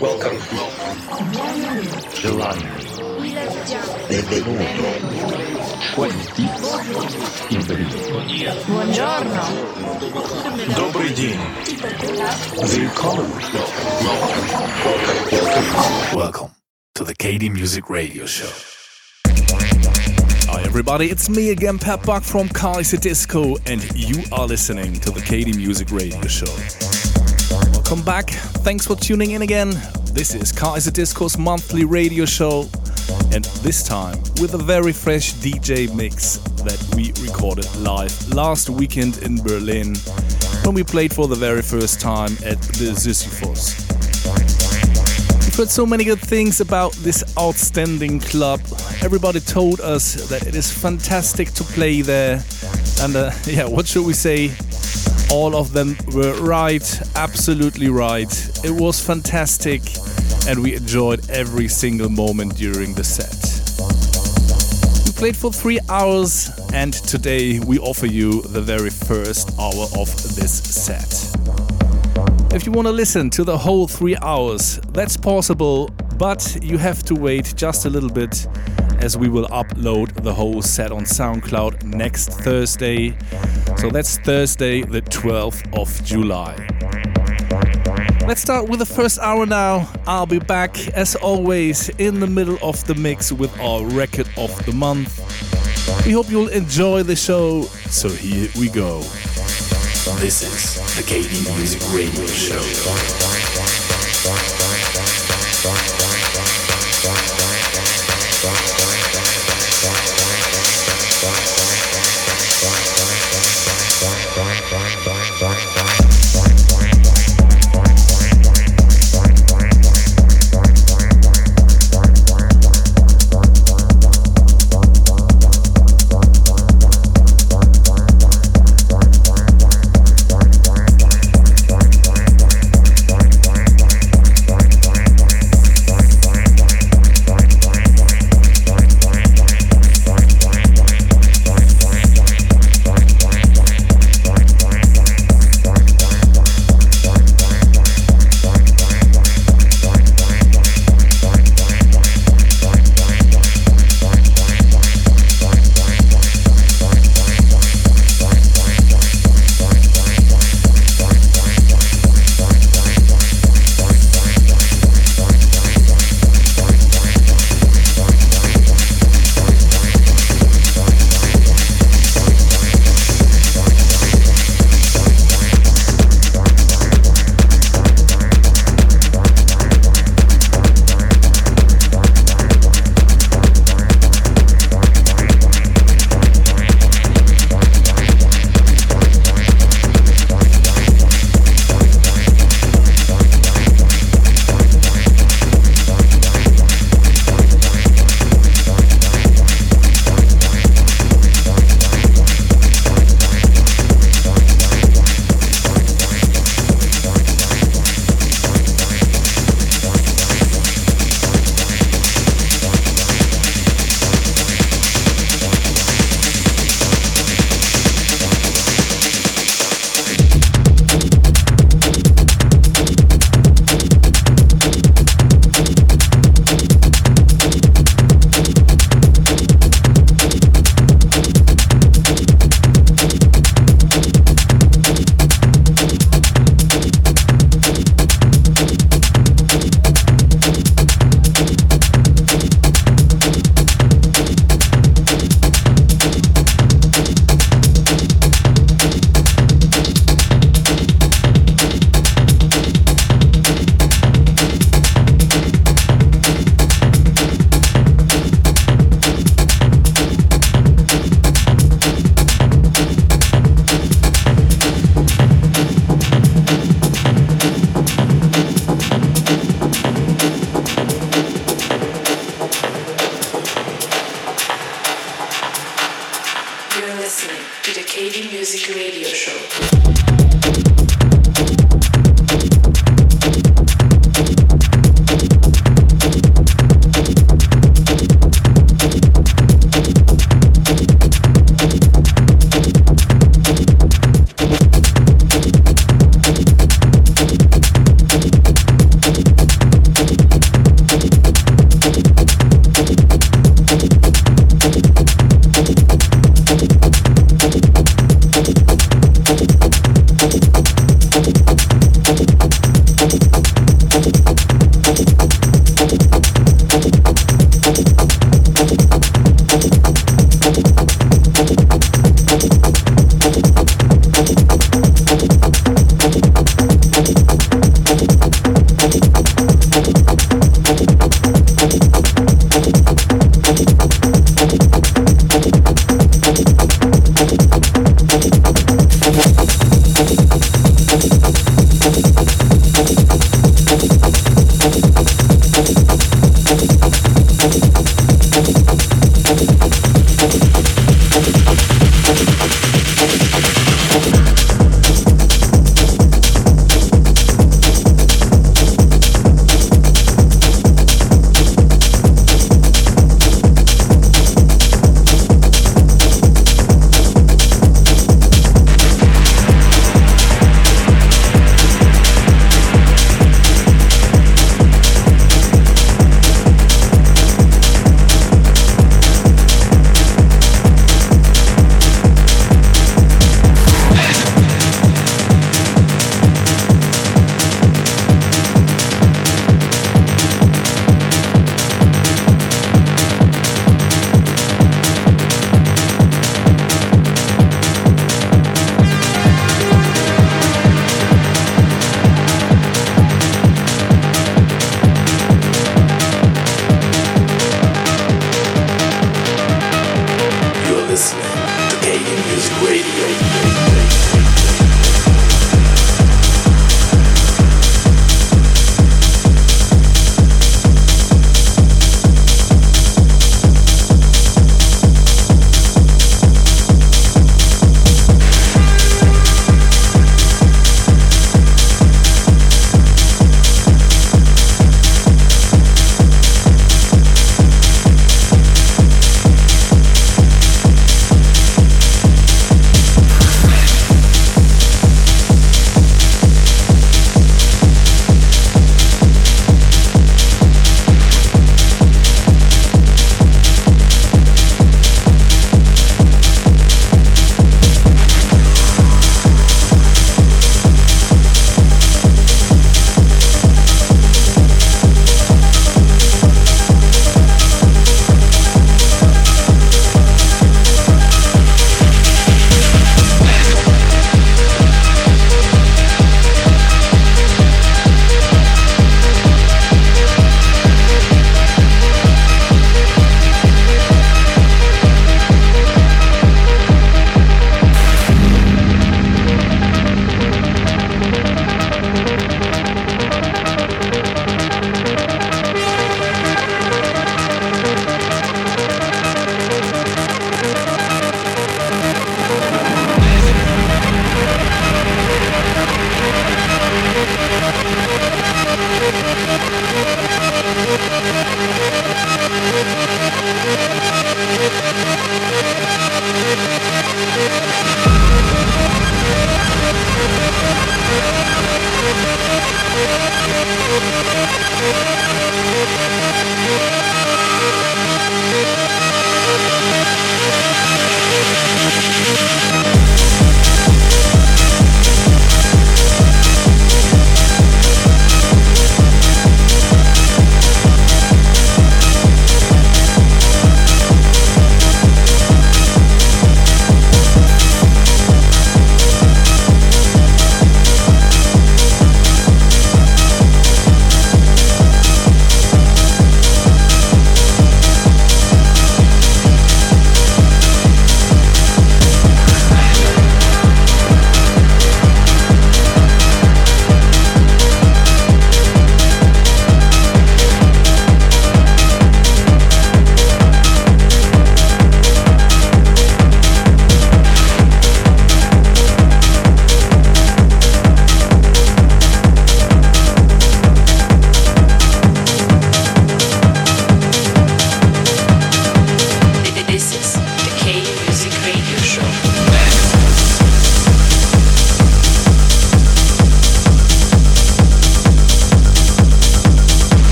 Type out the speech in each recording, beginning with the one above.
Welcome. July. Benvenuto. Quanti. Benvenuto. Buongiorno. Добрый день. Willkommen. Welcome to the KD Music Radio Show. Hi everybody, it's me again, Pat Buck from Kaiser Disco, and you are listening to the KD Music Radio Show. Welcome back, thanks for tuning in again. This is Kaiser Disco's monthly radio show, and this time with a very fresh DJ mix that we recorded live last weekend in Berlin when we played for the very first time at the Sisyphos. We've heard so many good things about this outstanding club. Everybody told us that it is fantastic to play there. And uh, yeah, what should we say? All of them were right, absolutely right. It was fantastic, and we enjoyed every single moment during the set. We played for three hours, and today we offer you the very first hour of this set. If you want to listen to the whole three hours, that's possible, but you have to wait just a little bit as we will upload the whole set on SoundCloud next Thursday. So that's Thursday, the 12th of July. Let's start with the first hour now. I'll be back, as always, in the middle of the mix with our record of the month. We hope you'll enjoy the show, so here we go. This is the KD Music Radio Show.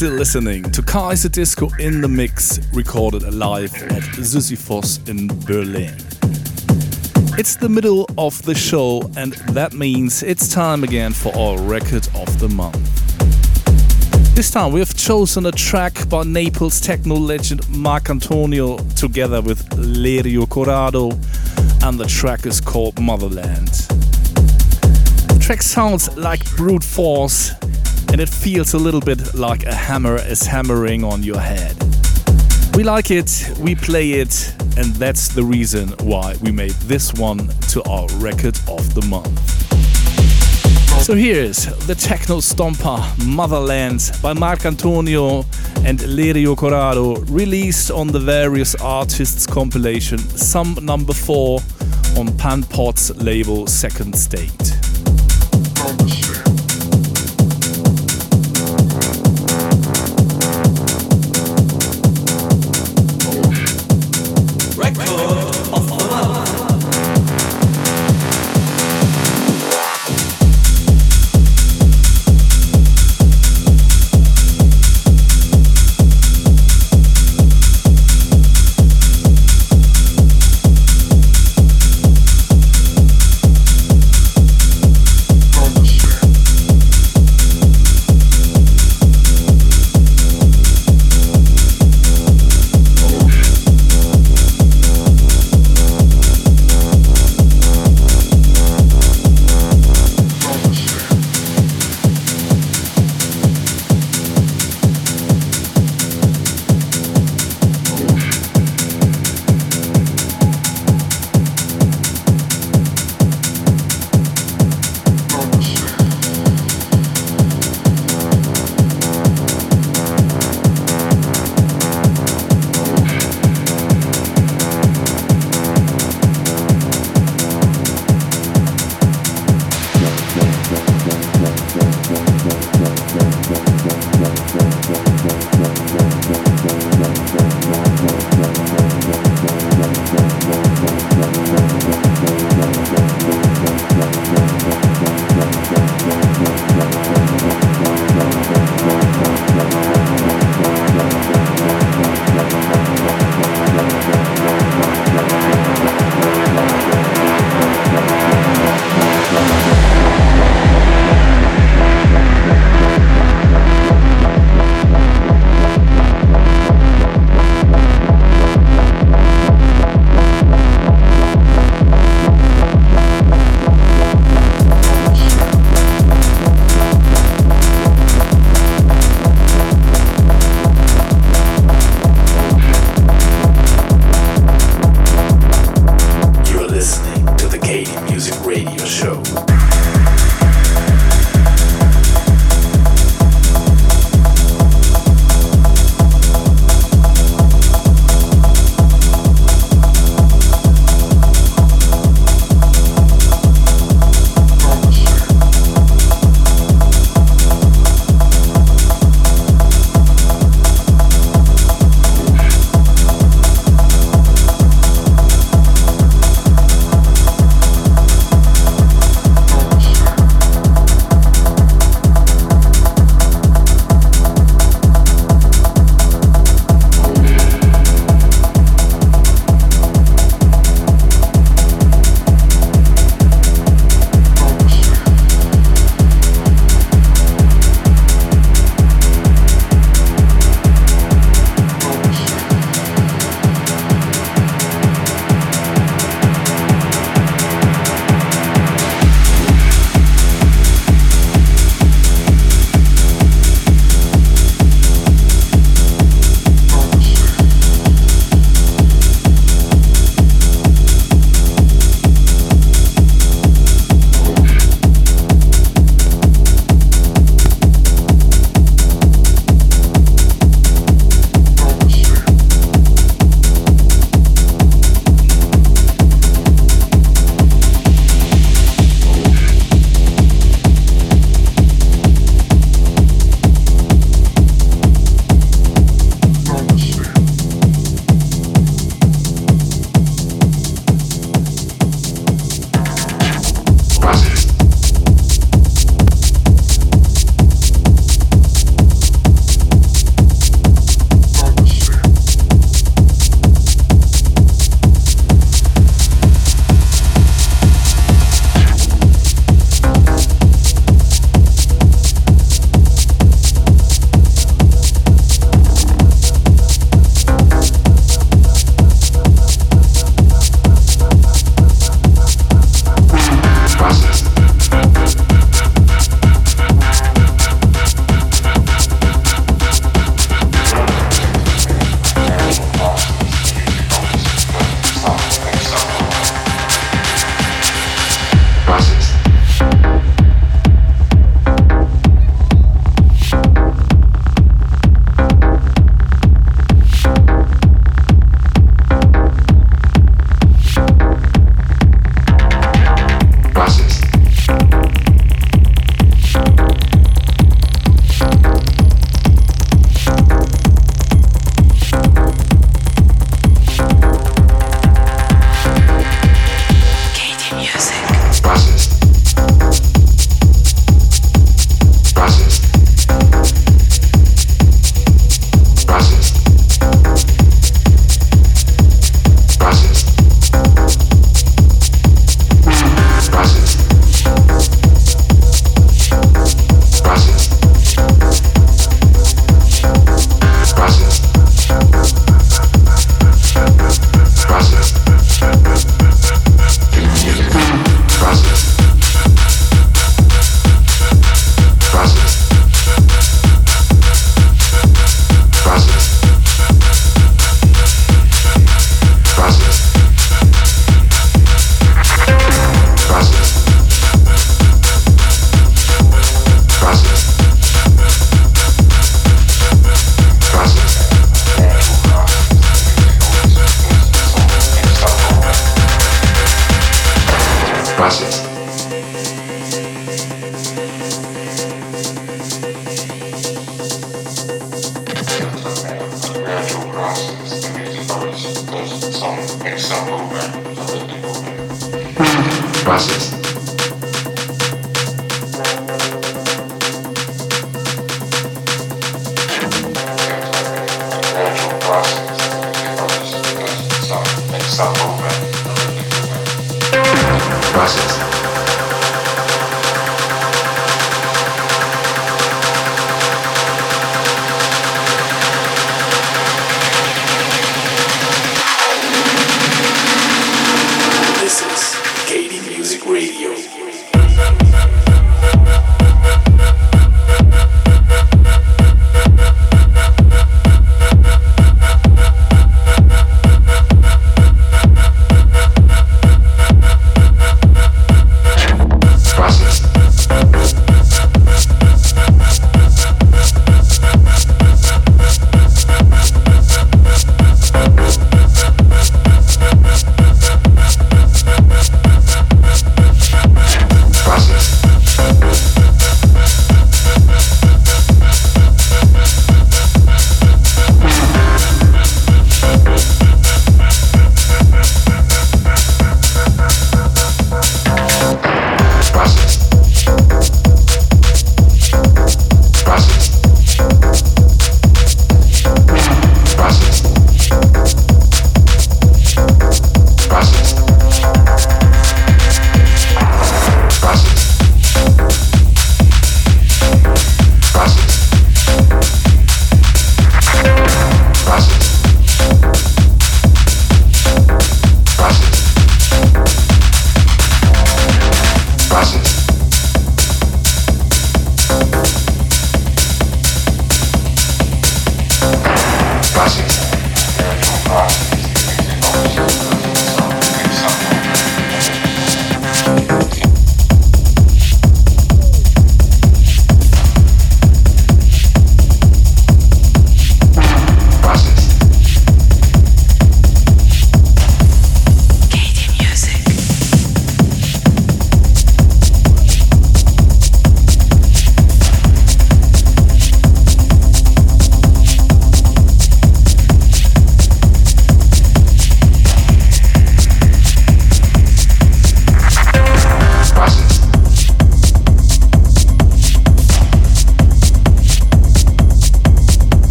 Still listening to Kaiser Disco in the Mix, recorded live at Sisyphos in Berlin. It's the middle of the show, and that means it's time again for our record of the month. This time we have chosen a track by Naples techno legend Marcantonio together with Lerio Corrado, and the track is called Motherland. The track sounds like brute force and it feels a little bit like a hammer is hammering on your head. We like it, we play it, and that's the reason why we made this one to our record of the month. So here's the techno stomper Motherland by Marcantonio and Lerio Corrado, released on the various artists compilation Some Number 4 on Panpot's label Second State.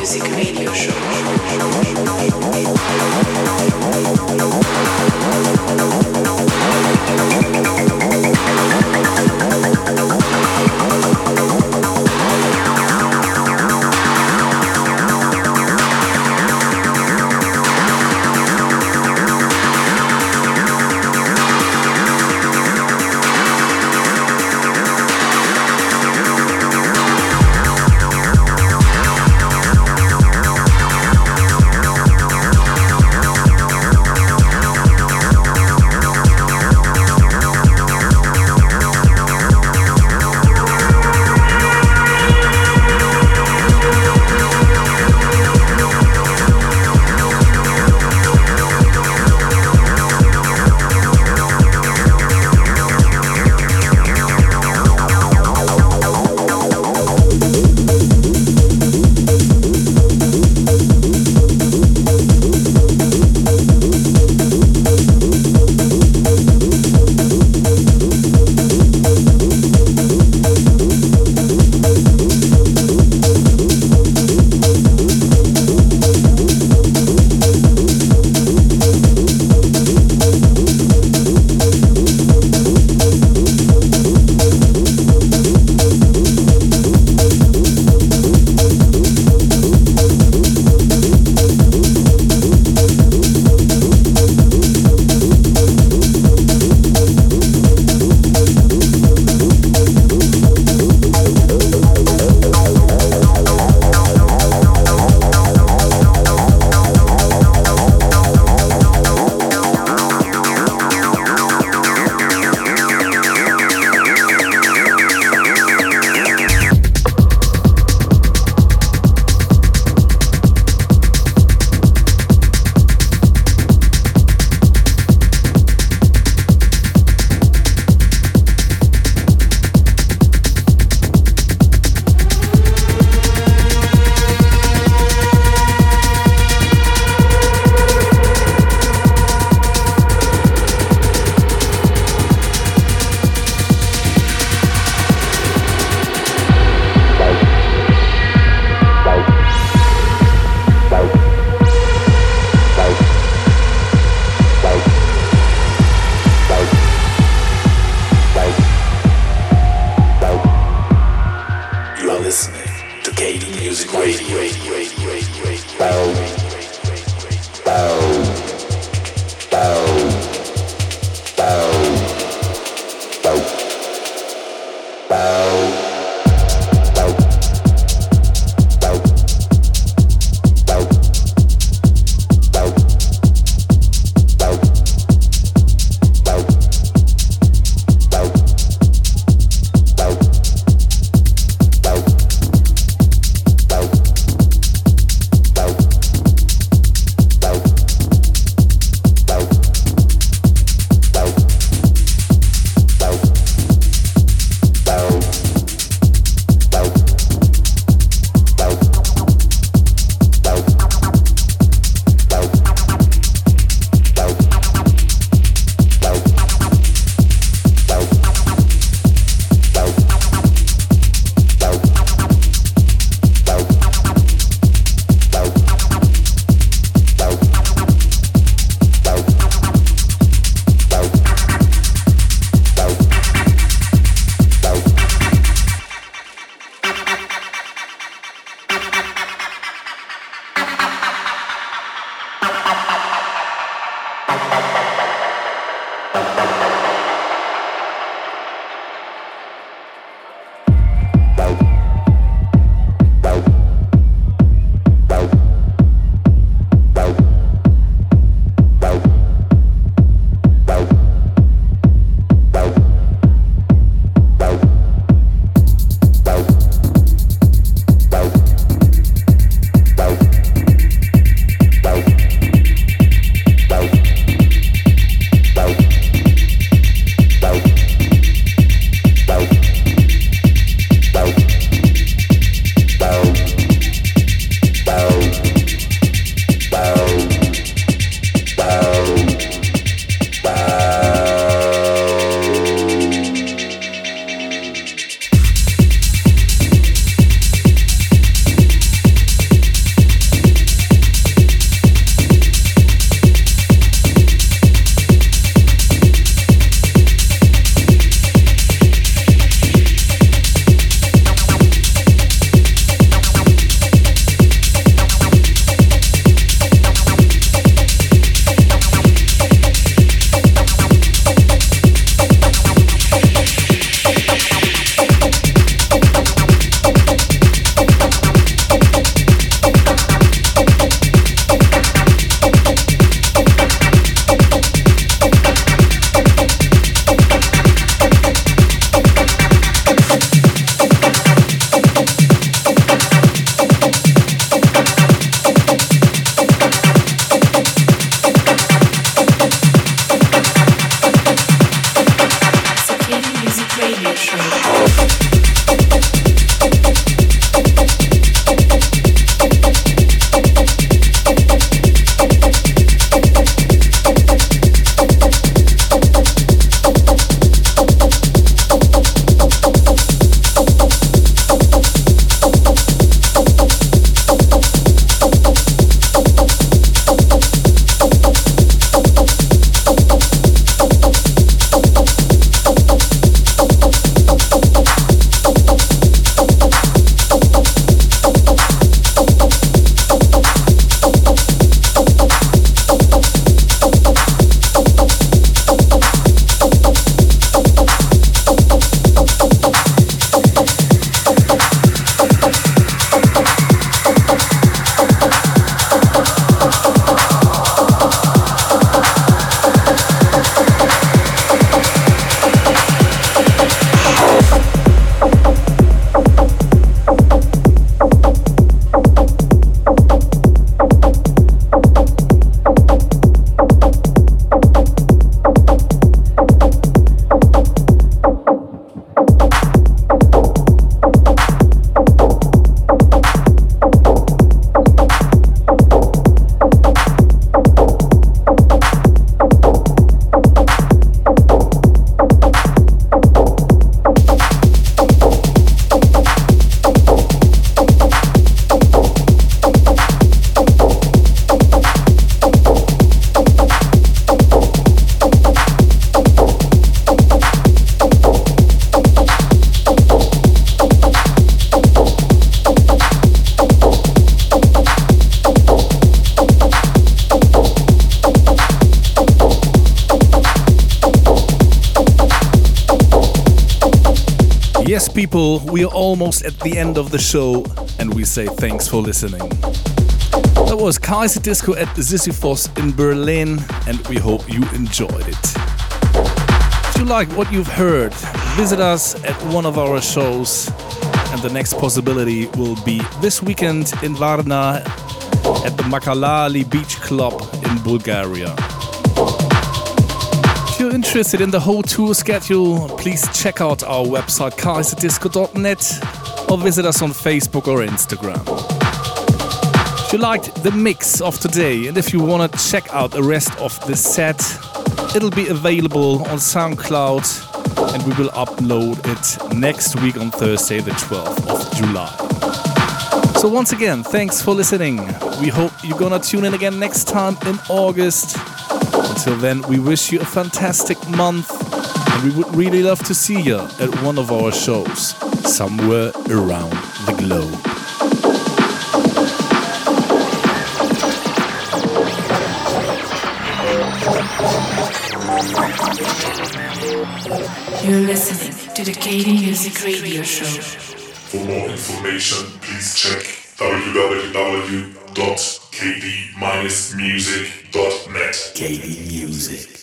Music Radio Show. People, we are almost at the end of the show, and we say thanks for listening. That was Kaiserdisco at Sisyphos in Berlin, and we hope you enjoyed it. If you like what you've heard, visit us at one of our shows, and the next possibility will be this weekend in Varna at the Makalali Beach Club in Bulgaria you're interested in the whole tour schedule, please check out our website kaiserdisco.net or visit us on Facebook or Instagram. If you liked the mix of today and if you want to check out the rest of the set, it'll be available on SoundCloud and we will upload it next week on Thursday, the 12th of July. So, once again, thanks for listening. We hope you're gonna tune in again next time in August. Until then, we wish you a fantastic month and we would really love to see you at one of our shows somewhere around the globe. You're listening to the KD Music Radio Show. For more information, please check www.kd-music.net. KD Music.